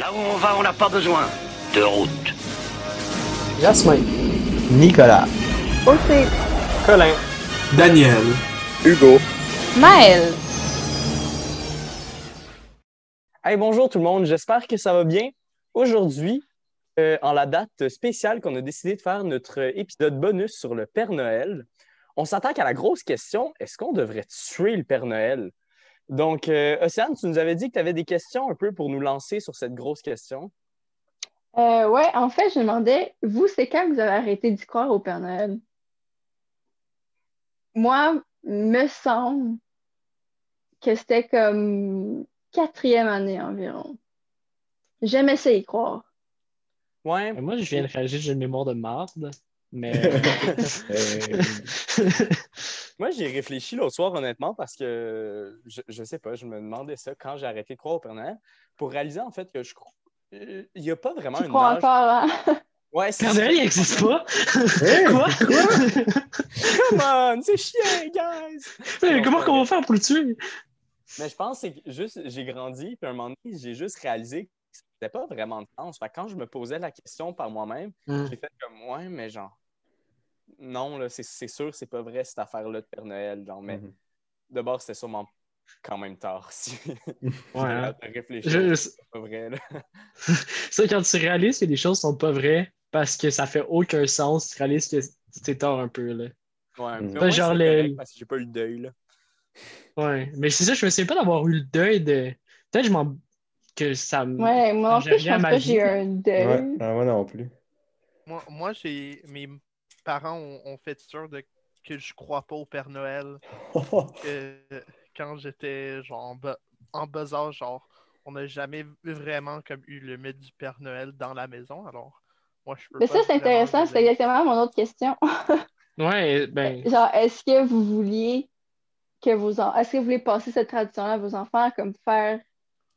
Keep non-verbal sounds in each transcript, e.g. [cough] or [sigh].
Là où on va, on n'a pas besoin de route. Jasmin. Nicolas. Aussi. Colin. Daniel. Hugo. Maël. Hey, bonjour tout le monde, j'espère que ça va bien. Aujourd'hui, euh, en la date spéciale qu'on a décidé de faire notre épisode bonus sur le Père Noël, on s'attaque à la grosse question est-ce qu'on devrait tuer le Père Noël? Donc, euh, Océane, tu nous avais dit que tu avais des questions un peu pour nous lancer sur cette grosse question. Euh, ouais, en fait, je me demandais, vous, c'est quand que vous avez arrêté d'y croire au Père Noël? Moi, me semble que c'était comme quatrième année environ. J'aimais ça y croire. Ouais. Moi, je viens de réagir, j'ai une mémoire de marde, mais. [laughs] Moi, j'y ai réfléchi l'autre soir, honnêtement, parce que je, je sais pas, je me demandais ça quand j'ai arrêté de croire au Père Noël, pour réaliser en fait que je crois. Il n'y a pas vraiment Tu un crois âge. encore, hein? [laughs] Ouais, c'est Père Noël, il n'existe pas? Hein? Quoi? Come on, c'est chiant, guys! Mais comment qu'on va faire pour le tuer? Mais je pense que c'est que juste, j'ai grandi, puis à un moment donné, j'ai juste réalisé que c'était pas vraiment de sens. Fait que quand je me posais la question par moi-même, Hmm. j'ai fait comme, ouais, mais genre, non, là, c'est, sûr, c'est pas vrai cette affaire-là de Père Noël. Genre, mais Mhm. d'abord, c'était sûrement quand même tard. [laughs] Si Ouais, hein. j'ai réfléchi, Je- c'est pas vrai. Là. [laughs] Ça, quand tu réalises que les choses sont pas vraies parce que ça fait aucun sens, tu réalises que c'est tort un peu, là. Ouais, Pas moins, genre c'est le- correct Parce que j'ai pas eu le deuil. Là. Ouais. Mais c'est ça, je me souviens pas d'avoir eu le deuil de. Peut-être que je m'en. que ça me. Ouais, moi plus, je pense pas que j'ai eu un deuil. Ouais, ah, moi non plus. Moi, moi j'ai parents ont, ont fait sûr de que je crois pas au Père Noël. [laughs] que quand j'étais genre en bas, en bas âge, genre on n'a jamais vraiment comme eu le mythe du Père Noël dans la maison. Alors moi je peux Mais pas ça, c'est vraiment intéressant, c'est exactement mon autre question. [laughs] Ouais, ben. Genre, est-ce que vous vouliez que vos en- est-ce que vous voulez passer cette tradition-là à vos enfants, comme faire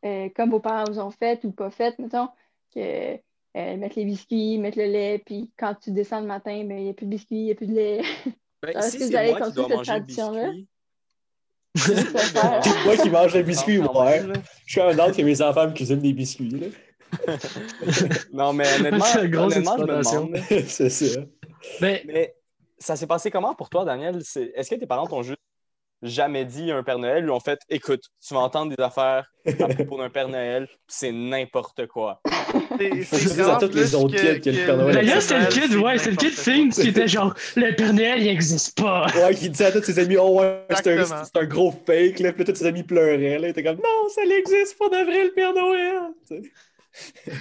euh, comme vos parents vous ont fait ou pas fait, mettons, que euh, mettre les biscuits, mettre le lait, puis quand tu descends le matin, ben, il n'y a plus de biscuits, il n'y a plus de lait. Ben, [laughs] Est-ce si que vous allez continuer cette tradition-là? [laughs] C'est moi qui mange le biscuit, non, quand ouais. même, là. Je suis un autre que mes enfants me cuisinent des biscuits, là. [laughs] Non, mais honnêtement, C'est une grosse honnêtement je me exploitation. demande. c'est ça. Ben, Mais ça s'est passé comment pour toi, Daniel? C'est- Est-ce que tes parents t'ont juste jamais dit un Père Noël ou ont fait écoute, tu vas entendre des affaires à propos d'un Père Noël, c'est n'importe quoi. C'est- c'est à tous les autres kids que le Père Noël D'ailleurs, existe. c'était le kid, c'est ouais, c'est le kid thing qui était genre, le Père Noël, il n'existe pas. Ouais, qui disait à tous ses amis, oh ouais, c'est un, c'est gros fake, là. Puis là, tous ses amis pleuraient, là. Ils étaient comme, non, ça n'existe pas de vrai, le Père Noël. Sais.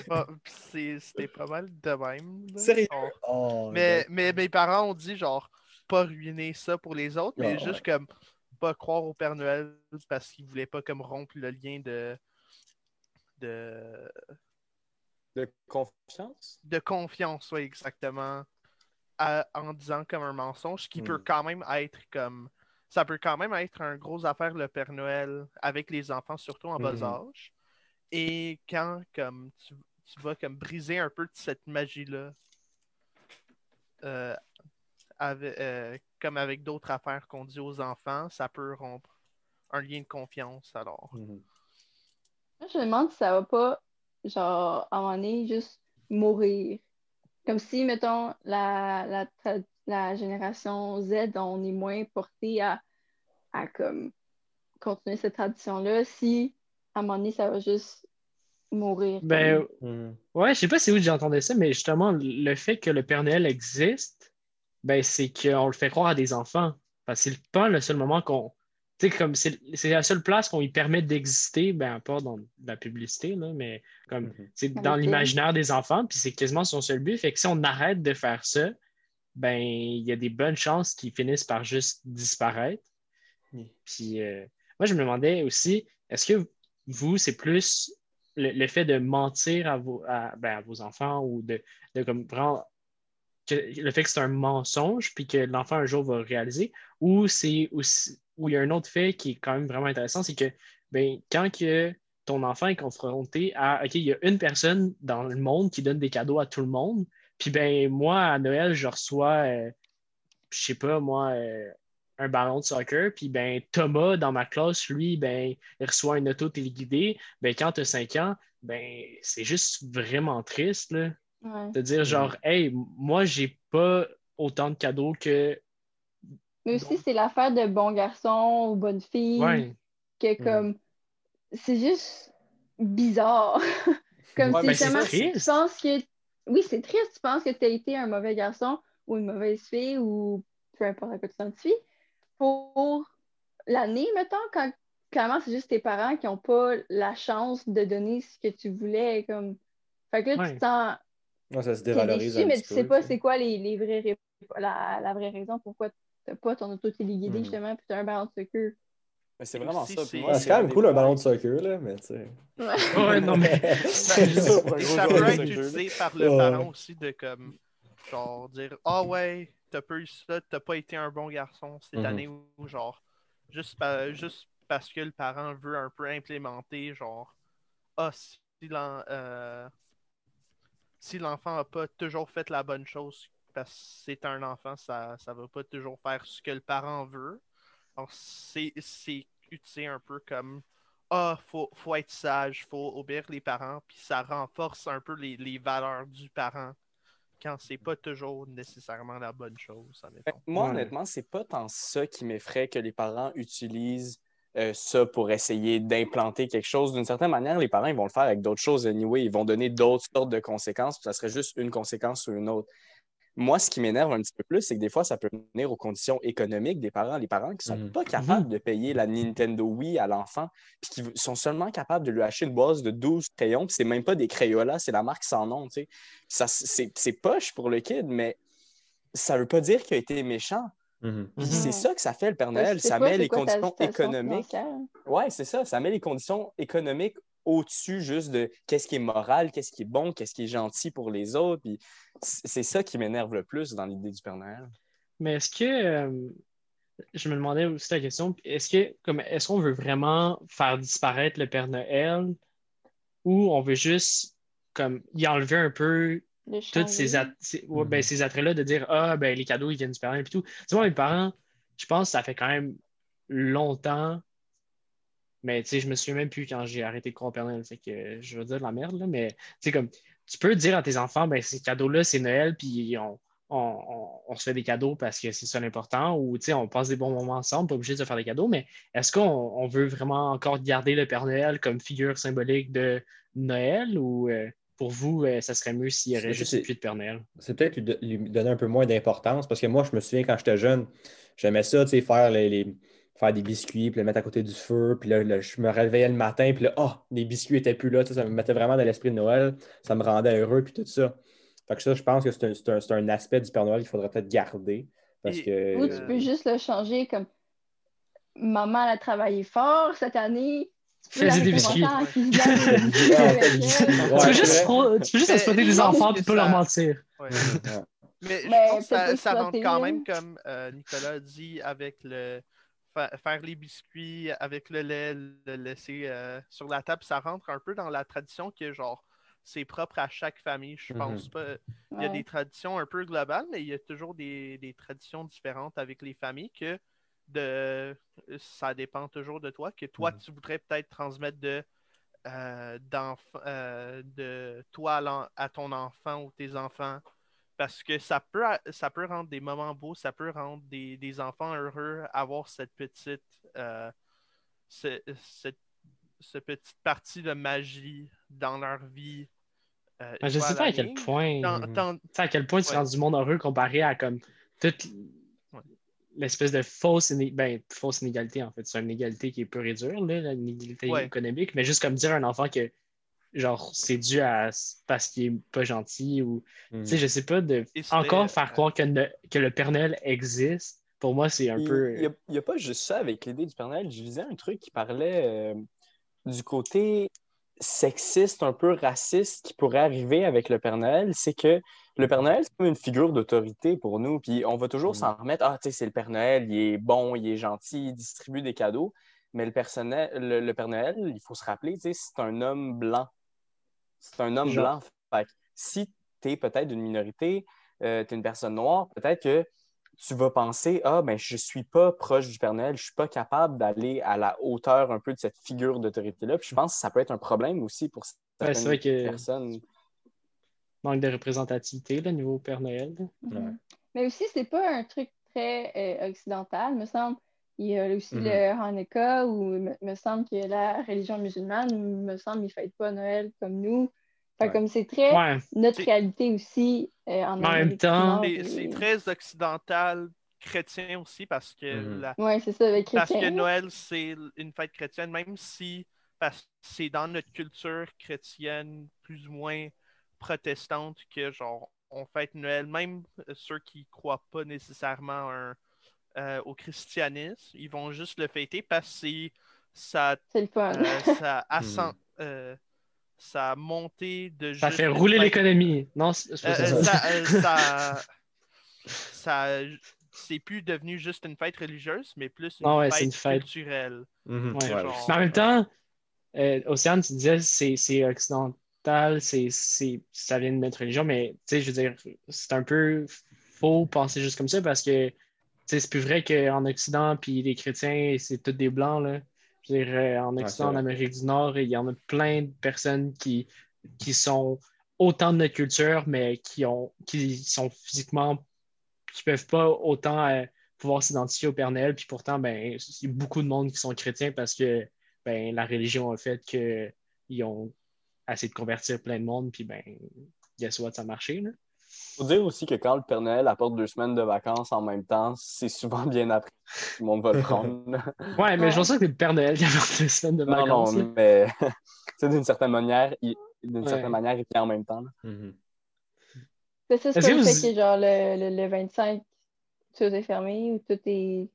Ah, c'est- C'était pas mal de même. là. Sérieux? Oh, Mais, mais mes parents ont dit genre pas ruiner ça pour les autres, mais Ah, juste comme pas croire au Père Noël parce qu'ils voulaient pas comme rompre le lien de de, De confiance? de confiance, ouais, exactement. à- en disant comme un mensonge, qui peut Hmm. quand même être comme ça peut quand même être un gros affaire le Père Noël avec les enfants, surtout en bas Mhm. âge. Et quand comme tu, tu vas comme briser un peu de cette magie-là, euh, avec- euh, comme avec d'autres affaires qu'on dit aux enfants, ça peut rompre un lien de confiance. Alors, Mhm. Moi, je me demande si ça va pas, genre, à un moment donné, juste mourir. Comme si, mettons, la, la, la génération Z, on est moins porté à, à comme, continuer cette tradition-là, si, à un moment donné, ça va juste mourir. Ben, ouais, je sais pas c'est où j'entendais ça, mais justement, le fait que le Père Noël existe, ben, c'est qu'on le fait croire à des enfants. Parce que c'est pas le seul moment qu'on. Tu sais, comme c'est c'est la seule place qu'on lui permet d'exister, ben, pas dans la publicité, là, mais comme Mhm. c'est Dans l'imaginaire des enfants, puis c'est quasiment son seul but. Fait que si on arrête de faire ça, ben, il y a des bonnes chances qu'ils finissent par juste disparaître. Puis euh, moi, je me demandais aussi, est-ce que vous, c'est plus le, le fait de mentir à vos, à, ben, à vos enfants ou de, de comme vraiment le fait que c'est un mensonge puis que l'enfant un jour va réaliser, ou c'est ou il y a un autre fait qui est quand même vraiment intéressant, c'est que ben, quand que ton enfant est confronté à OK, il y a une personne dans le monde qui donne des cadeaux à tout le monde, puis ben moi, à Noël, je reçois euh, je sais pas, moi, euh, un ballon de soccer, puis ben Thomas, dans ma classe, lui, ben, il reçoit une auto téléguidée. Ben, quand tu as 5 ans, ben, c'est juste vraiment triste, là, Ouais. de dire genre, hey, moi, j'ai pas autant de cadeaux que. Mais aussi, c'est l'affaire de bon garçon ou bonne fille. Ouais, que comme c'est juste bizarre. [laughs] comme Ouais, si ben, c'est justement, triste. tu penses que oui, c'est triste, tu penses que tu as été un mauvais garçon ou une mauvaise fille ou peu importe à quoi tu t'identifies pour l'année, mettons, quand clairement c'est juste tes parents qui n'ont pas la chance de donner ce que tu voulais. Comme... Fait que là, Ouais. tu te sens Ouais, ça se dévalorise un mais petit tu peu, sais pas tu c'est quoi les, les la, la vraie raison pourquoi t'as pas ton auto téléguidé Mhm. justement puis t'as un ballon de. Mais c'est vraiment aussi, ça. c'est- Puis moi, c'est quand même cool un ballon de soccer, là, mais tu sais. Ouais. [laughs] Ouais, non, mais. Ça peut être soccer, utilisé par le Ouais. parent aussi de comme genre dire Ah ouais, t'as pas eu ça, t'as pas été un bon garçon cette Mhm. année ou genre juste, pa- juste parce que le parent veut un peu implémenter genre Ah si l'en- euh, si l'enfant a pas toujours fait la bonne chose parce que c'est un enfant, ça, ça va pas toujours faire ce que le parent veut. Alors c'est c'est utilisé un peu comme ah, faut, faut être sage, faut obéir les parents, puis ça renforce un peu les, les valeurs du parent quand c'est pas toujours nécessairement la bonne chose. Moi, honnêtement, c'est pas tant ça qui m'effraie que les parents utilisent euh, ça pour essayer d'implanter quelque chose. D'une certaine manière, les parents, ils vont le faire avec d'autres choses anyway. Ils vont donner d'autres sortes de conséquences, puis ça serait juste une conséquence ou une autre. Moi, ce qui m'énerve un petit peu plus, c'est que des fois, ça peut venir aux conditions économiques des parents. Les parents qui sont Mhm. pas capables de payer la Nintendo Wii à l'enfant, puis qui sont seulement capables de lui acheter une boîte de 12 crayons, puis c'est même pas des Crayolas, c'est la marque sans nom, tu sais. C'est c'est poche pour le kid, mais ça veut pas dire qu'il a été méchant. Mhm. C'est ça que ça fait le Père Noël. Ça met les quoi conditions économiques. Ouais, c'est ça. Ça met les conditions économiques au-dessus juste de qu'est-ce qui est moral, qu'est-ce qui est bon, qu'est-ce qui est gentil pour les autres. C'est ça qui m'énerve le plus dans l'idée du Père Noël. Mais est-ce que euh, je me demandais aussi la question, est-ce que comme est-ce qu'on veut vraiment faire disparaître le Père Noël ou on veut juste comme y enlever un peu tous ces, at- ouais, ben, Mhm. ces attraits-là de dire Ah ben les cadeaux ils viennent du Père Noël et tout. Tu sais, moi, mes parents, je pense que ça fait quand même longtemps. Mais tu sais, je me souviens même plus quand j'ai arrêté de croire au Père Noël. Fait que je veux dire de la merde, là, mais tu sais, comme tu peux dire à tes enfants, ben ces cadeaux-là, c'est Noël, puis on, on, on- on se fait des cadeaux parce que c'est ça l'important, ou tu sais, on passe des bons moments ensemble, pas obligé de se faire des cadeaux, mais est-ce qu'on on veut vraiment encore garder le Père Noël comme figure symbolique de Noël ou euh, pour vous, euh, ça serait mieux s'il y aurait juste une pluie de Père Noël? C'est peut-être lui, do- lui donner un peu moins d'importance parce que moi, je me souviens quand j'étais jeune, j'aimais ça, tu sais, faire, les, les- faire des biscuits, puis les mettre à côté du feu, puis là, là, je me réveillais le matin, puis là, oh, les biscuits étaient plus là, ça me mettait vraiment dans l'esprit de Noël, ça me rendait heureux, puis tout ça. Fait que ça, je pense que c'est un, c'est un- c'est un aspect du Père Noël qu'il faudrait peut-être garder parce Et- que. Ou tu Euh, peux juste le changer comme maman elle a travaillé fort cette année. Fais des biscuits. tu, peux [laughs] juste, tu peux exploiter des enfants et pas leur mentir. Mais je pense que ça, rentre quand même comme euh, Nicolas a dit avec le fa- faire les biscuits avec le lait, le laisser euh, sur la table, ça rentre un peu dans la tradition que genre c'est propre à chaque famille. Je Mhm. pense pas. Il y a Ouais. des traditions un peu globales, mais il y a toujours des, des traditions différentes avec les familles que de ça dépend toujours de toi, que toi Mhm. tu voudrais peut-être transmettre de euh, euh, de toi à, ton enfant ou tes enfants parce que ça peut, ça peut rendre des moments beaux, ça peut rendre des, des enfants heureux, avoir cette petite, euh, ce- cette, ce petite partie de magie dans leur vie. Ben, je sais pas à quel point. Tant- tant- à quel point tu Ouais. rends du monde heureux comparé à comme toute Ouais. L'espèce de fausse, iné- ben, fausse inégalité, en fait. C'est une inégalité qui est pure et dure, là, la- inégalité Ouais. économique, mais juste comme dire à un enfant que genre c'est dû à parce qu'il est pas gentil ou Mhm. tu sais, je sais pas de encore faire euh, croire que, ne- que le Père Noël existe. Pour moi, c'est un Il peu. n'y a, pas juste ça avec l'idée du Père Noël. Je lisais un truc qui parlait euh, du côté sexiste, un peu raciste qui pourrait arriver avec le Père Noël. C'est que le Père Noël, c'est comme une figure d'autorité pour nous. Puis on va toujours Mhm. s'en remettre. Ah, tu sais, c'est le Père Noël, il est bon, il est gentil, il distribue des cadeaux. Mais le, personnel, le, le Père Noël, il faut se rappeler, tu sais, c'est un homme blanc. C'est un homme Genre. blanc. Fait que si tu es peut-être d'une minorité, tu es une personne noire, peut-être que tu vas penser Ah, ben, je suis pas proche du Père Noël, je suis pas capable d'aller à la hauteur un peu de cette figure d'autorité-là. Puis je pense que ça peut être un problème aussi pour Ouais, vrai que personnes. manque de représentativité là, niveau Père Noël. Ouais. Mhm. Mais aussi, c'est pas un truc très euh, occidental, me semble. Il y a aussi le Hanukkah, où me, me semble que la religion musulmane, me semble, ils fêtent pas Noël comme nous. Fait Ouais. comme c'est très Ouais, notre réalité aussi euh, en en même temps- C'est et- c'est très occidental chrétien aussi parce que Mhm. la- Ouais, c'est ça, avec parce que. Noël c'est une fête chrétienne même si parce que c'est dans notre culture chrétienne plus ou moins protestante que genre on fête Noël même euh, ceux qui croient pas nécessairement un- euh, au christianisme ils vont juste le fêter parce que c'est- ça C'est le fun. euh, ça [laughs] ascend euh, ça a monté de ça juste fait rouler l'économie. Non, c'est euh, pas euh, ça. ça, euh, ça, [laughs] ça- c'est plus devenu juste une fête religieuse, mais plus une, Non, ouais, fête, c'est une fête. culturelle. Mhm. Ouais. Ouais, Genre- aussi. Mais en même temps, euh, Océane, tu disais c'est c'est occidental, c'est c'est- ça vient de notre religion, mais tu sais, je veux dire, c'est un peu faux penser juste comme ça parce que tu sais, c'est plus vrai qu'en Occident, puis les chrétiens, c'est tous des blancs. Là. Je en Occident, en. Amérique du Nord, il y en a plein de personnes qui, qui sont autant de notre culture, mais qui, ont, qui sont physiquement, qui peuvent pas autant euh, pouvoir s'identifier au Père Noël, puis pourtant, ben, il y a beaucoup de monde qui sont chrétiens parce que ben, la religion a fait qu'ils ont essayé de convertir plein de monde, puis ben, guess what, ça a marché. Là. Faut dire aussi que quand le Père Noël apporte deux semaines de vacances en même temps, c'est souvent bien après. Tout le monde va le prendre. [laughs] Ouais, mais je pense que c'est le Père Noël qui a fait des semaines de non, vacances. là. non, mais [laughs] tu sais, d'une certaine manière, il, d'une Ouais. certaine manière, il vient en même temps. là. Mhm. C'est ça, c'est Est-ce pas que vous- fait que genre le, le, le 25, tout est fermé ou tout est.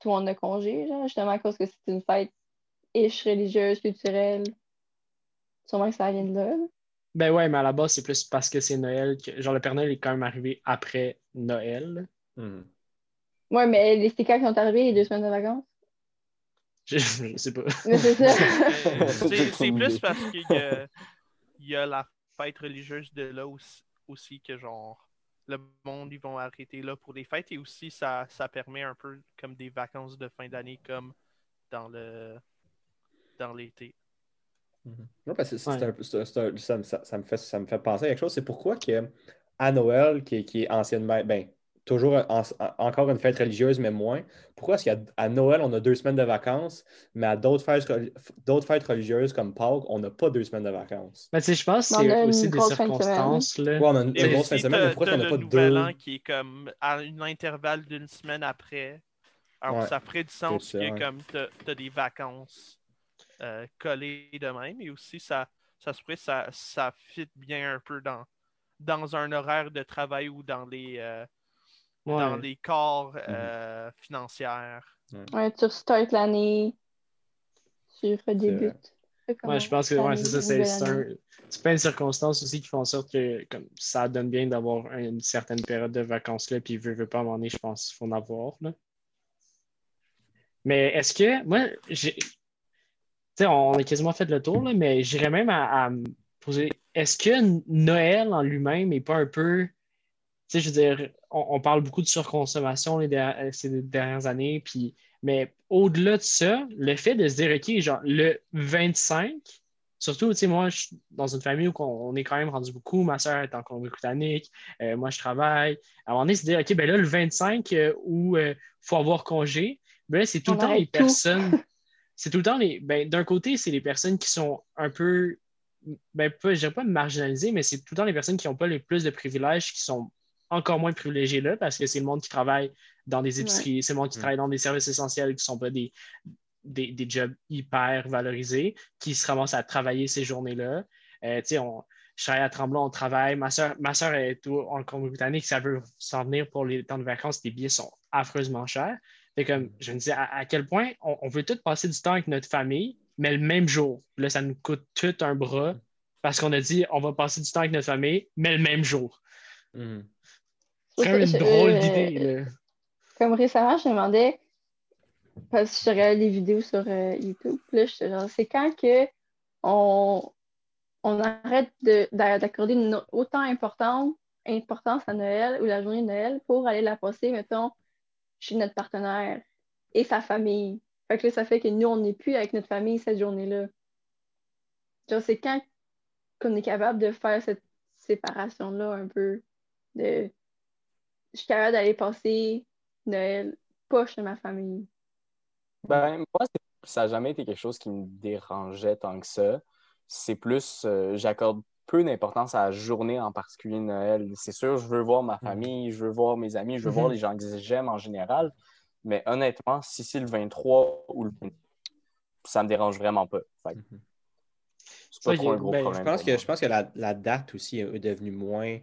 Tout le monde a congé, genre, justement à cause que c'est une fête ish religieuse, culturelle. Sûrement que ça vient de là. Ben ouais, mais à la base, c'est plus parce que c'est Noël. Que... Genre, le Père Noël est quand même arrivé après Noël. Mhm. Ouais, mais les- c'est quand ils sont arrivés, les deux semaines de vacances? [laughs] Je, je sais pas. Mais c'est ça. [laughs] [laughs] C'est plus parce qu'il y a, il y a la fête religieuse de là aussi, aussi que genre le monde ils vont arrêter là pour des fêtes et aussi ça, ça permet un peu comme des vacances de fin d'année comme dans le dans l'été. Non, parce que ça, me- fait, ça me fait penser à quelque chose. C'est pourquoi que à Noël, qui, est- qui est anciennement, ben, toujours en- en- encore une fête religieuse, mais moins, pourquoi est-ce qu'à Noël, on a deux semaines de vacances, mais à d'autres fêtes, d'autres fêtes religieuses comme Pâques, on n'a pas deux semaines de vacances? Ben, tu je pense que c'est aussi des circonstances. Là. Ouais, on a une, grosse fin de semaine, mais pourquoi on n'a le pas nouvel deux? an qui est comme à un intervalle d'une semaine après. Alors Ouais, ça ferait du sens que comme t'as as des vacances euh, collées de même et aussi ça, ça se pourrait ça, ça fit bien un peu dans, dans un horaire de travail ou dans les euh, Ouais. dans les corps euh, financières. Ouais, tu restartes l'année, tu redébutes. Ouais, je pense que ouais, c'est ça. C'est un- c'est plein de circonstances aussi qui font en sorte que comme, ça donne bien d'avoir une certaine période de vacances là, puis veut, veut pas à un moment donné, je pense qu'il faut en avoir. Là. Mais est-ce que moi, on a quasiment fait le tour, là, mais j'irais même à, à me poser est-ce que Noël en lui-même n'est pas un peu. Tu sais, je veux dire, on, on parle beaucoup de surconsommation les der- ces dernières années, puis mais au-delà de ça, le fait de se dire, OK, genre, le 25, surtout, tu sais, moi, je suis dans une famille où on, on est quand même rendu beaucoup. Ma soeur est en Colombie-Britannique, euh, moi, je travaille. À un moment donné, se dire, OK, ben là, le 25, euh, où il faut avoir congé, ben là, c'est tout le temps les personnes. [laughs] C'est tout le temps les. Ben, d'un côté, c'est les personnes qui sont un peu. Ben, pas, je dirais pas marginalisées, mais c'est tout le temps les personnes qui n'ont pas les plus de privilèges qui sont encore moins privilégiés là parce que c'est le monde qui travaille dans des épiceries, c'est le monde qui Mm. travaille dans des services essentiels qui ne sont pas des, des, des jobs hyper valorisés, qui se ramassent à travailler ces journées-là. Euh, tu sais, on- je travaille à Tremblant, on travaille. Ma soeur, ma soeur est en Colombie-Britannique, ça veut s'en venir pour les temps de vacances, les billets sont affreusement chers. Fait comme, je me disais, à, à quel point on, on veut tous passer du temps avec notre famille, mais le même jour. Là, ça nous coûte tout un bras parce qu'on a dit, on va passer du temps avec notre famille, mais le même jour. Mhm. C'est quand même une drôle d'idée. là. Comme récemment, je me demandais, parce que je regardais des vidéos sur euh, YouTube, là, genre, c'est quand que on, on arrête de- d'a- d'accorder une autant importante, importance à Noël ou la journée de Noël pour aller la passer, mettons, chez notre partenaire et sa famille. Fait que là, ça fait que nous, on n'est plus avec notre famille cette journée-là. genre, c'est quand qu'on est capable de faire cette séparation-là un peu. De... Je suis capable d'aller passer Noël pas chez ma famille. Ben, moi, ça n'a jamais été quelque chose qui me dérangeait tant que ça. C'est plus, euh, j'accorde peu d'importance à la journée en particulier Noël. C'est sûr, je veux voir ma famille, je veux voir mes amis, je veux voir Mhm. les gens que j'aime en général. Mais honnêtement, si c'est le 23 ou le 24, ça me dérange vraiment pas. Fait Mhm. c'est pas Ça, trop il y a- un gros ben, problème. Je pense que, je pense que la, la date aussi est devenue moins,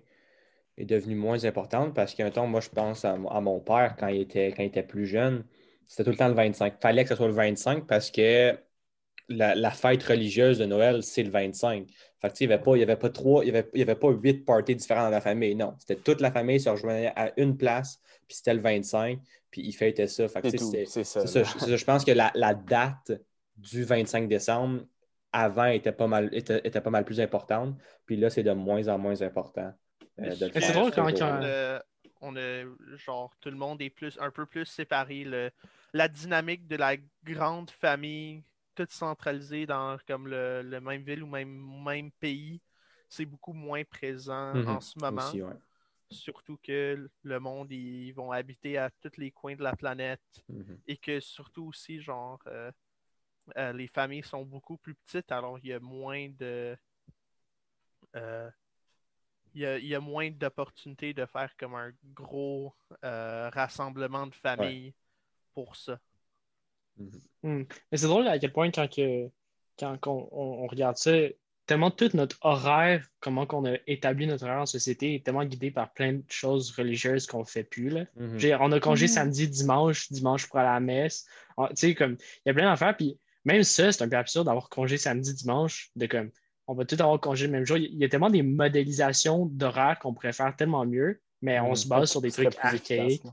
est devenue moins importante parce qu'un temps, moi, je pense à, à mon père quand il était, quand il était plus jeune, c'était tout le temps le 25. Il fallait que ce soit le 25 parce que la, la fête religieuse de Noël, c'est le 25. Fait que, tu sais, il n'y avait, pas- il y avait pas trois, il y avait, il y avait pas huit parties différentes dans la famille. Non, c'était toute la famille se rejoignait à une place, puis c'était le 25, puis ils fêtaient ça. Fait que, C'est tout, ça. je, c'est ça, je pense que la, la date du 25 décembre avant était pas mal, était, était pas mal plus importante. Puis là, c'est de moins en moins important. euh, de le Mais c'est drôle quand- quand- on a, on a- genre, tout le monde est plus, un peu plus séparé. Le, la dynamique de la grande famille, toute centralisée dans comme le, le même ville ou même, même pays, c'est beaucoup moins présent Mhm, en ce moment. Aussi, ouais. Surtout que le monde, ils vont habiter à tous les coins de la planète Mhm. et que surtout aussi, genre, euh, euh, les familles sont beaucoup plus petites, alors il y a moins de. euh, il y a, il y a moins d'opportunités de faire comme un gros rassemblement de familles pour ça. Hmm. Mais c'est drôle à quel point quand, que, quand qu'on- on, on regarde ça, tellement tout notre horaire, comment qu'on a établi notre horaire en société est tellement guidé par plein de choses religieuses qu'on ne fait plus. Là. Mhm. On a congé Mhm. samedi, dimanche, dimanche pour aller à la messe. On- Tu sais, comme, il y a plein d'affaires. Puis même ça, c'est un peu absurde d'avoir congé samedi, dimanche, de comme, on va tout avoir congé le même jour. Il y a tellement des modélisations d'horaire qu'on pourrait faire tellement mieux, mais on Mhm. se base sur des trucs archaïques.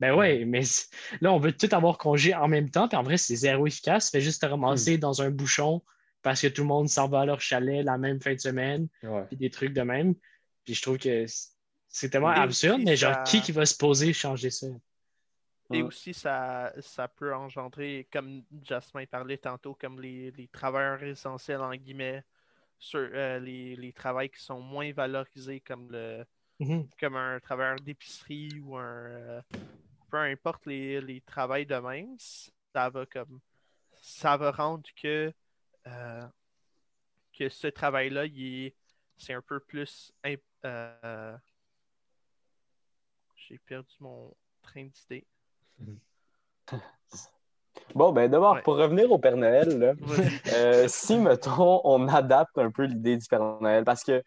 Ben ouais, mais là, on veut tout avoir congé en même temps, puis en vrai, c'est zéro efficace. Fait juste te ramasser dans un bouchon parce que tout le monde s'en va à leur chalet la même fin de semaine, puis des trucs de même. Puis je trouve que c'est tellement Et absurde, mais genre, ça- qui qui va se poser changer ça? Et Ouais. aussi, ça, ça peut engendrer, comme Jasmin parlait tantôt, comme les, les travailleurs essentiels, en guillemets, sur euh, les, les travails qui sont moins valorisés, comme le Mhm. comme un travailleur d'épicerie ou un euh, peu importe les, les travails de même, ça va comme ça va rendre que euh, que ce travail-là, il est- c'est un peu plus imp- euh, j'ai perdu mon train d'idée. [laughs] Bon, ben d'abord, Ouais. pour revenir au Père Noël, là. [laughs] Euh, si, mettons, on adapte un peu l'idée du Père Noël, parce que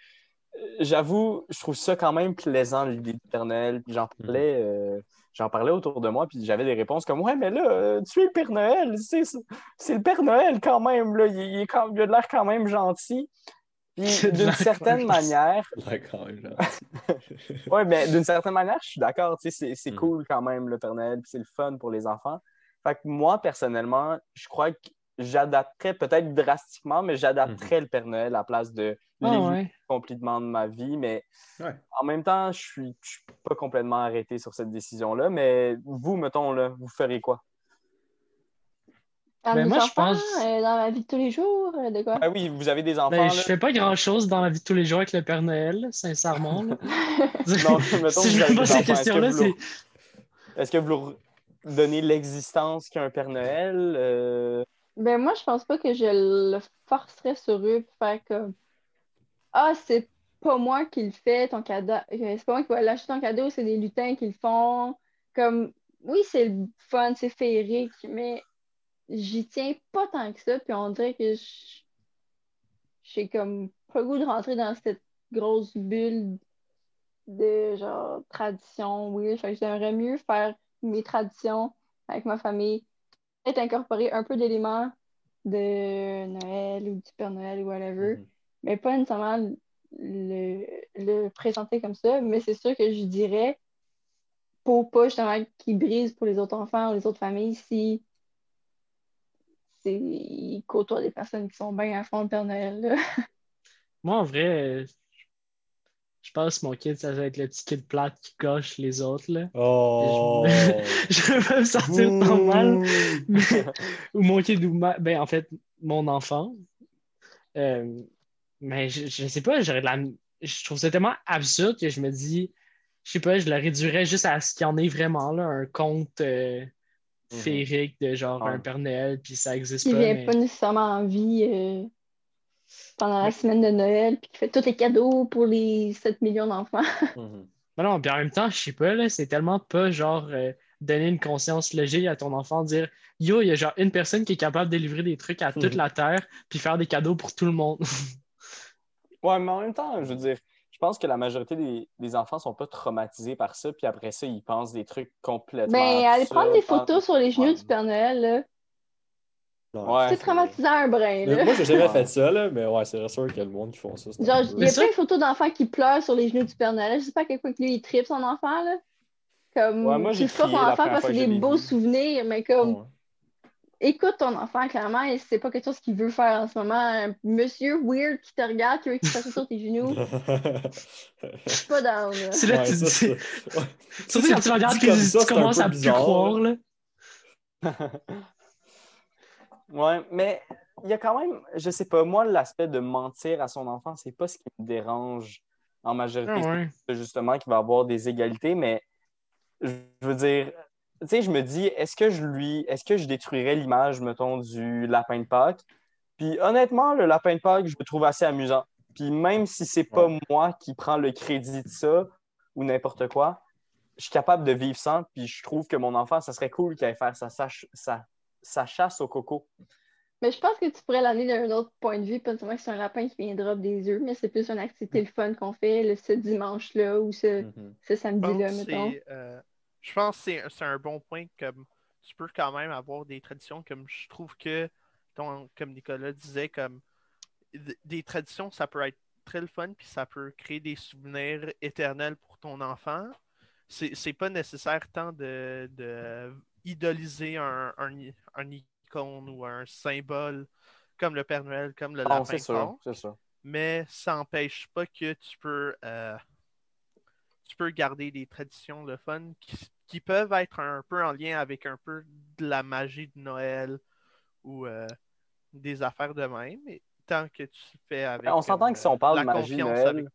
j'avoue, je trouve ça quand même plaisant, l'idée du Père Noël. Puis j'en parlais, euh, j'en parlais autour de moi, puis j'avais des réponses comme Ouais, mais là, euh, tu es le Père Noël, c'est, c'est le Père Noël quand même, là, il, il est quand- il a de l'air quand même gentil. Puis d'une certaine manière, [laughs] ouais, mais d'une certaine manière, je suis d'accord, tu sais, c'est, c'est Mm. cool quand même, le Père Noël, puis c'est le fun pour les enfants. Fait que moi, personnellement, je crois que j'adapterais peut-être drastiquement, mais j'adapterais le Père Noël à la place de Ah l'éviter ouais. complètement de ma vie. Mais Ouais. en même temps, je suis, je suis pas complètement arrêté sur cette décision-là. Mais vous, mettons, là, vous ferez quoi? Ben, moi, je pense- euh, dans ma vie de tous les jours, euh, de quoi? Ah oui, vous avez des enfants. Ben, là. je fais pas grand chose dans la vie de tous les jours avec le Père Noël, sincèrement. [laughs] [laughs] Non, mettons, si vous je me pose ces enfants, est-ce que questions-là, vous c'est. Est-ce que vous leur donnez l'existence qu'un Père Noël? Euh, Ben moi, je pense pas que je le forcerais sur eux pour faire comme Ah, c'est pas moi qui le fais, ton cadeau. euh, C'est pas moi qui vais lâcher ton cadeau, c'est des lutins qui le font. Comme oui, c'est fun, c'est féerique, mais j'y tiens pas tant que ça. Puis on dirait que j'ai comme pas le goût de rentrer dans cette grosse bulle de genre tradition. Oui, j'aimerais mieux faire mes traditions avec ma famille peut-être incorporer un peu d'éléments de Noël ou du Père Noël ou whatever, Mhm. mais pas nécessairement le, le présenter comme ça. Mais c'est sûr que je dirais pour pas justement qu'il brise pour les autres enfants ou les autres familles si c'est ils côtoient des personnes qui sont bien à fond de Père Noël. là. Moi, en vrai, je pense que mon kid, ça va être le petit kid plate qui coche les autres. Là. Oh! Je vais [laughs] pas me sentir tant mal. mais- [laughs] ou mon kid, ou ma- ben, en fait, mon enfant. Euh, mais je, je sais pas, j'aurais de la. Je trouve ça tellement absurde que je me dis, je sais pas, je le réduirais juste à ce qu'il y en ait vraiment là, un conte euh, féerique de genre Ouais. un Père Noël, puis ça existe pas. vient mais- pas nécessairement en vie euh, pendant la semaine de Noël, puis qui fait tous les cadeaux pour les 7 millions d'enfants. [laughs] Mhm. Mais non, puis en même temps, je sais pas, là, c'est tellement pas genre euh, donner une conscience logique à ton enfant, dire Yo, il y a genre une personne qui est capable de livrer des trucs à toute Mhm. la Terre, puis faire des cadeaux pour tout le monde. [laughs] Ouais, mais en même temps, je veux dire, je pense que la majorité des, des enfants sont pas traumatisés par ça, puis après ça, ils pensent des trucs complètement. Ben, aller prendre des photos sur les genoux Ouais. du Père Noël, là, c'est traumatisant un brin, là. Moi, j'ai jamais fait ça, là, mais ouais, c'est sûr qu'il y a le monde qui font ça. Genre, il y a plein de photos d'enfants qui pleurent sur les genoux du Père Noël. Je sais pas à quel point que lui, il tripe son enfant, là. Comme, Ouais, moi, tu le ton enfant parce que c'est des beaux vu. souvenirs, mais comme, Ouais. écoute ton enfant, clairement, et c'est pas quelque chose qu'il veut faire en ce moment. Un monsieur weird qui te regarde, qui veut qu'il fasse sur tes genoux, je suis pas down, là. C'est là Ouais, que tu dis. [laughs] Surtout quand tu regardes que tu un commences à plus croire, là. [laughs] Ouais, mais il y a quand même, je sais pas, moi, l'aspect de mentir à son enfant, c'est pas ce qui me dérange en majorité. Ah ouais. C'est justement qu'il va avoir des égalités, mais je veux dire, tu sais, je me dis, est-ce que je lui, est-ce que je détruirais l'image, mettons, du lapin de Pâques? Puis honnêtement, le lapin de Pâques, je le trouve assez amusant. Puis même si c'est pas moi qui prends le crédit de ça ou n'importe quoi, je suis capable de vivre sans. Puis je trouve que mon enfant, ça serait cool qu'il aille faire sa, sa, sa, sa chasse au coco. Mais je pense que tu pourrais l'amener d'un autre point de vue, pas seulement que c'est un lapin qui vient drop des œufs, mais c'est plus une activité le fun qu'on fait le, ce dimanche-là ou ce, Mhm. ce samedi-là, mettons. euh, je pense que c'est c'est un bon point comme tu peux quand même avoir des traditions comme je trouve que ton- comme Nicolas disait comme des traditions ça peut être très le fun puis ça peut créer des souvenirs éternels pour ton enfant. C'est c'est pas nécessaire tant de, de idoliser un, un, un icône ou un symbole comme le Père Noël, comme le Non, lapin sûr, sûr. mais ça n'empêche pas que tu peux euh, tu peux garder des traditions le fun qui, qui peuvent être un peu en lien avec un peu de la magie de Noël ou euh, des affaires de même mais tant que tu fais avec on s'entend comme, que si on parle la de magie Noël, avec,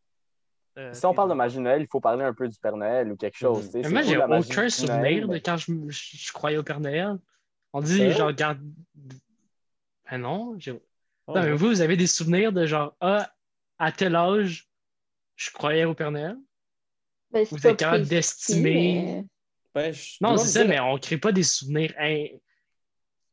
euh, si on parle de magie Noël, il faut parler un peu du Père Noël ou quelque chose. Mhm. tu. Mais C'est moi, j'ai aucun souvenir Noël, de quand je, me- je- je croyais au Père Noël. On dit, Sérieux? genre, regarde. Ben non, j'ai- Oh, Non, mais vous, vous avez des souvenirs de genre, ah, à tel âge, je croyais au Père Noël? Ben, c'est Vous êtes capable d'estimer. mais- Ben, je Non, c'est ça, dire- mais on crée pas des souvenirs in-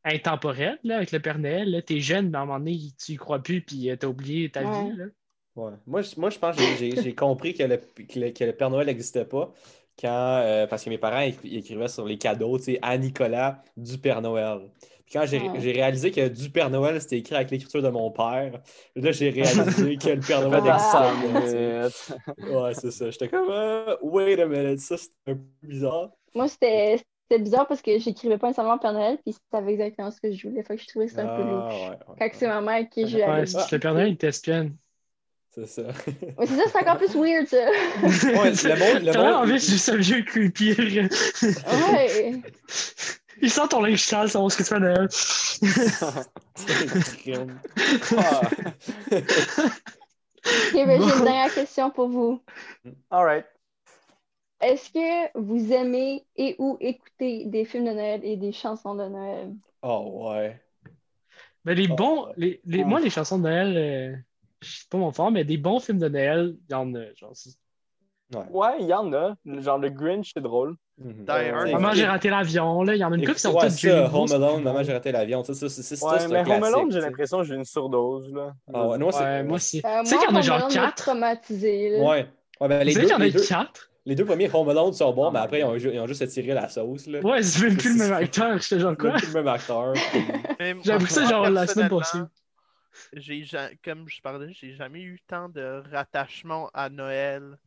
intemporels là, avec le Père Noël. là. T'es jeune, mais à un moment donné, tu y crois plus, puis euh, t'as oublié ta Ouais. vie. Là. Ouais. Moi, je, moi, je pense que j'ai- compris que le, que le- que le Père Noël n'existait pas quand, euh, parce que mes parents écri- ils écrivaient sur les cadeaux, tu sais, à Nicolas du Père Noël. Puis quand j'ai Ouais. j'ai réalisé que du Père Noël, c'était écrit avec l'écriture de mon père, là, j'ai réalisé que le Père Ça Noël minutes. Ouais, c'est ça. J'étais comme, euh, wait a minute, ça, c'est un peu bizarre. Moi, c'était c'était bizarre parce que j'écrivais pas nécessairement Père Noël, puis c'était exactement ce que je voulais. Fait que je trouvais que c'était un peu Ah, louche. ouais, ouais, Quand c'est ma mère qui si dit. le Père Noël, il t'espionne. C'est ça. [laughs] Mais c'est ça, c'est encore plus weird, ça. [laughs] Ouais, le monde- le monde- envie, c'est juste un vieux creepy. Ouais. il sent ton linge sale, savoir ce que tu fais Noël. [laughs] Crime. Ah, Ok, ben, j'ai une dernière question pour vous. all right. Est-ce que vous aimez et ou écouter des films de Noël et des chansons de Noël? Oh, ouais. Mais les Oh, bons, ouais. les, les- moi, les chansons de Noël, euh, c'est pas mon fort, mais des bons films de Noël, il y en a. Genre, c'est- Ouais. Ouais, il y en a. Genre le Grinch, c'est drôle. Mhm. Maman, j'ai raté l'avion, là. Il y en a une couple qui sont toutes Home Alone, c'est Maman, j'ai raté l'avion. Ça, ça, c'est c'est- ça, Ouais, c'est mais Home Alone, j'ai tu sais. l'impression que j'ai une surdose. Là. Ah ouais, non, moi, c'est- Ouais, moi aussi. Euh, tu sais qu'il y en a genre 4. traumatisé, là. Ouais. Ouais, ben, Tu les sais deux, qu'il y en a les, deux, 4? les deux premiers Home Alone sont bons, Oh mais après, ils ont, ju- ils ont juste étiré la sauce. Là. Ouais, c'est même plus le [laughs] même acteur. J'étais genre quoi? Même plus le même acteur. J'ai appris ça genre la semaine passée. J'ai ja- comme je parlais, j'ai jamais eu tant de rattachement à Noël.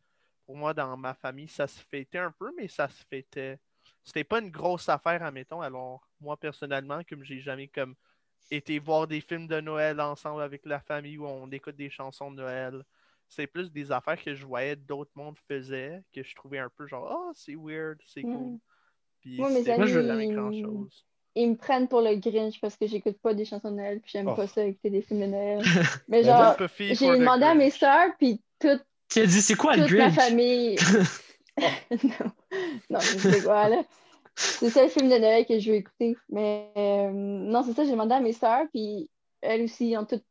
Pour moi, dans ma famille, ça se fêtait un peu, mais ça se fêtait. C'était pas une grosse affaire, admettons. Alors, moi, personnellement, comme j'ai jamais comme été voir des films de Noël ensemble avec la famille où on écoute des chansons de Noël. C'est plus des affaires que je voyais d'autres mondes faisaient, que je trouvais un peu genre, oh, c'est weird, c'est Mm. cool. Puis Moi, mes c'était amis- jamais grand chose. Ils me prennent pour le Grinch parce que j'écoute pas des chansons de Noël, puis j'aime Oh. pas ça écouter des films de Noël. [laughs] Mais genre, j'ai demandé à mes Grinch. sœurs, puis toute, Tu as dit, c'est quoi le toute ma Grinch? famille. [laughs] non, [laughs] non, je sais quoi, là? C'est ça le film de Noël que je veux écouter. Mais euh, non, c'est ça, j'ai demandé à mes sœurs, puis elles aussi, ils ont toutes.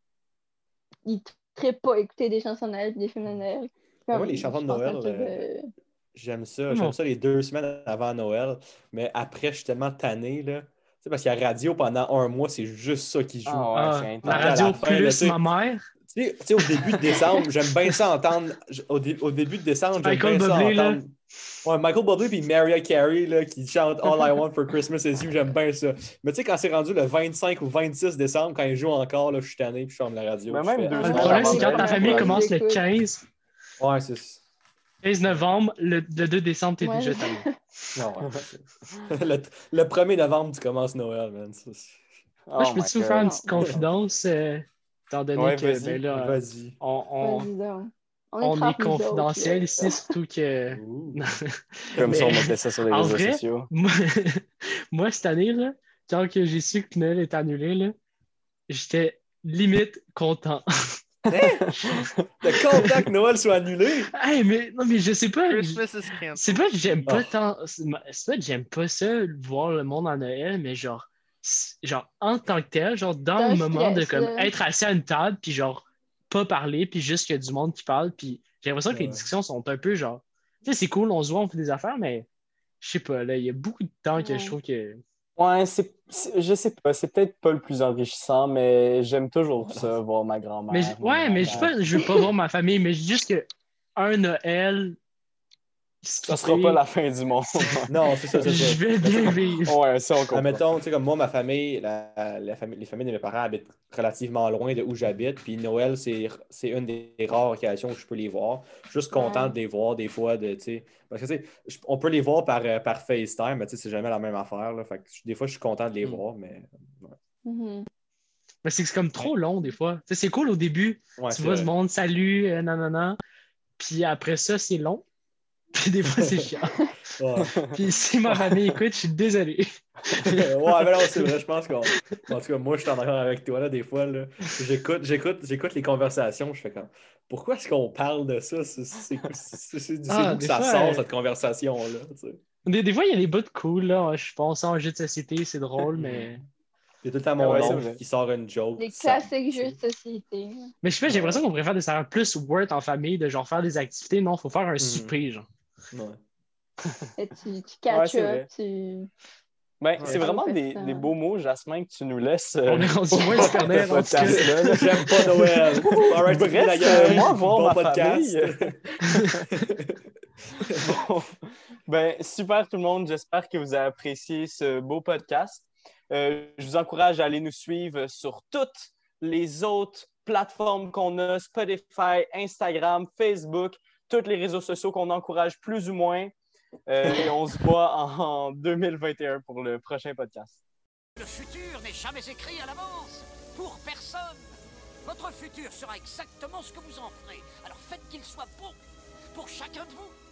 Ils trippent pas écouter des chansons de Noël puis des films de Noël. Mais moi, Comme, les chansons de Noël, euh, de- J'aime ça. J'aime ça les deux semaines avant Noël. Mais après, je suis tellement tanné, là. Sais, parce qu'il y a radio pendant un mois, c'est juste ça qui joue. Ah ouais, Ah, la radio fin, plus ma mère. Tu sais, au début de décembre, j'aime bien ça entendre. Au, dé- au début de décembre, j'aime Michael bien ça Bublé, là. entendre. Ouais, Michael Bublé puis Mariah Carey là, qui chante All I Want for Christmas is You, j'aime bien ça. Mais tu sais, quand c'est rendu le 25 ou 26 décembre, quand ils jouent encore, là, je suis tanné puis je ferme la radio. Mais je même fais, deux Le Ah, semaines problème, c'est quand ta famille commence le j'écoute. 15, Ouais, c'est 15 novembre, le, le 2 décembre, t'es Ouais. déjà tanné. [laughs] non, ouais, c'est- [laughs] le, le 1er novembre, tu commences Noël, man. Moi, je Oh peux-tu my vous faire une petite confidence, euh, étant donné Ouais, que ben là, Vas-y. on, on- on est 30 nous autres, confidentiel ici, surtout que. [laughs] Comme Mais- ça, on mettait ça sur les réseaux vrai, sociaux. Moi, moi, cette année, là, quand que j'ai su que Noël est annulé, là, j'étais limite content. Le contact Noël soit annulé. hey, mais non, mais je sais pas. C'est pas que j'aime pas Oh. tant. C'est pas que j'aime pas ça, voir le monde en Noël, mais genre, genre en tant que tel, genre dans le moment de comme là. être assis à une table, puis genre pas parler, puis juste qu'il y a du monde qui parle, puis j'ai l'impression que les discussions sont un peu genre, tu sais, c'est cool, on se voit, on fait des affaires, mais je sais pas, là, il y a beaucoup de temps que Ouais. je trouve que. Ouais, c'est, je sais pas, c'est peut-être pas le plus enrichissant, mais j'aime toujours ça, voir ma grand-mère. Mais ouais, mais je sais pas, je veux pas voir ma famille, mais juste que un Noël. Ça sera pas la fin du monde. [laughs] Non, c'est ça, c'est ça. Je vais bien vivre. ouais, ça, on comprend. Admettons, tu sais, comme moi, ma famille, la, la famille, les familles de mes parents habitent relativement loin de où j'habite. Puis Noël, c'est c'est une des rares occasions où je peux les voir. Je suis juste content Ouais. de les voir des fois. De, tu sais, parce que tu sais, on peut les voir par, euh, par FaceTime, mais tu sais, c'est jamais la même affaire. Là. Fait que des fois, je suis content de les Mm. voir, mais. ouais. Mais c'est comme trop long des fois. Tu sais, c'est cool au début. Ouais, tu c'est vois vrai. ce monde, salut, euh, nanana. Puis après ça, c'est long. Puis [laughs] des fois, c'est chiant. Ouais. [laughs] Puis si ma famille écoute, je suis désolé. ouais, mais non, c'est vrai, je pense qu'en en tout cas, moi, je suis en accord avec toi, là, des fois, là. J'écoute, j'écoute, j'écoute les conversations, je fais comme, pourquoi est-ce qu'on parle de ça? C'est c'est- c'est- c'est du Ah, ça fois, sort, euh, cette conversation-là, tu sais? Des, des fois, il y a des bouts de cool, là. Je pense en jeu de société, c'est drôle, mais. Il y a tout le temps mon Ouais, c'est qui sort une joke. Les classiques jeux de société. Mais je sais pas, j'ai l'impression qu'on pourrait faire des affaires plus worth en famille, de genre faire des activités. Non, faut faire un souper, genre. Ouais. [laughs] Et tu, tu Ouais, catch c'est up, vrai. tu... Ben, Ouais. c'est vraiment des, beaux mots, Jasmin, que tu nous laisses. On est rendu loin [laughs] podcast-là, là. J'aime pas [laughs] Noël. Alright, Bref, euh, moi, voir Bon ma podcast. Bon. Ben, super tout le monde. J'espère que vous avez apprécié ce beau podcast. Euh, je vous encourage à aller nous suivre sur toutes les autres plateformes qu'on a, Spotify, Instagram, Facebook, tous les réseaux sociaux qu'on encourage plus ou moins. Euh, et on se voit en 2021 pour le prochain podcast. Le futur n'est jamais écrit à l'avance. Pour personne. Votre futur sera exactement ce que vous en ferez. Alors faites qu'il soit bon pour chacun de vous.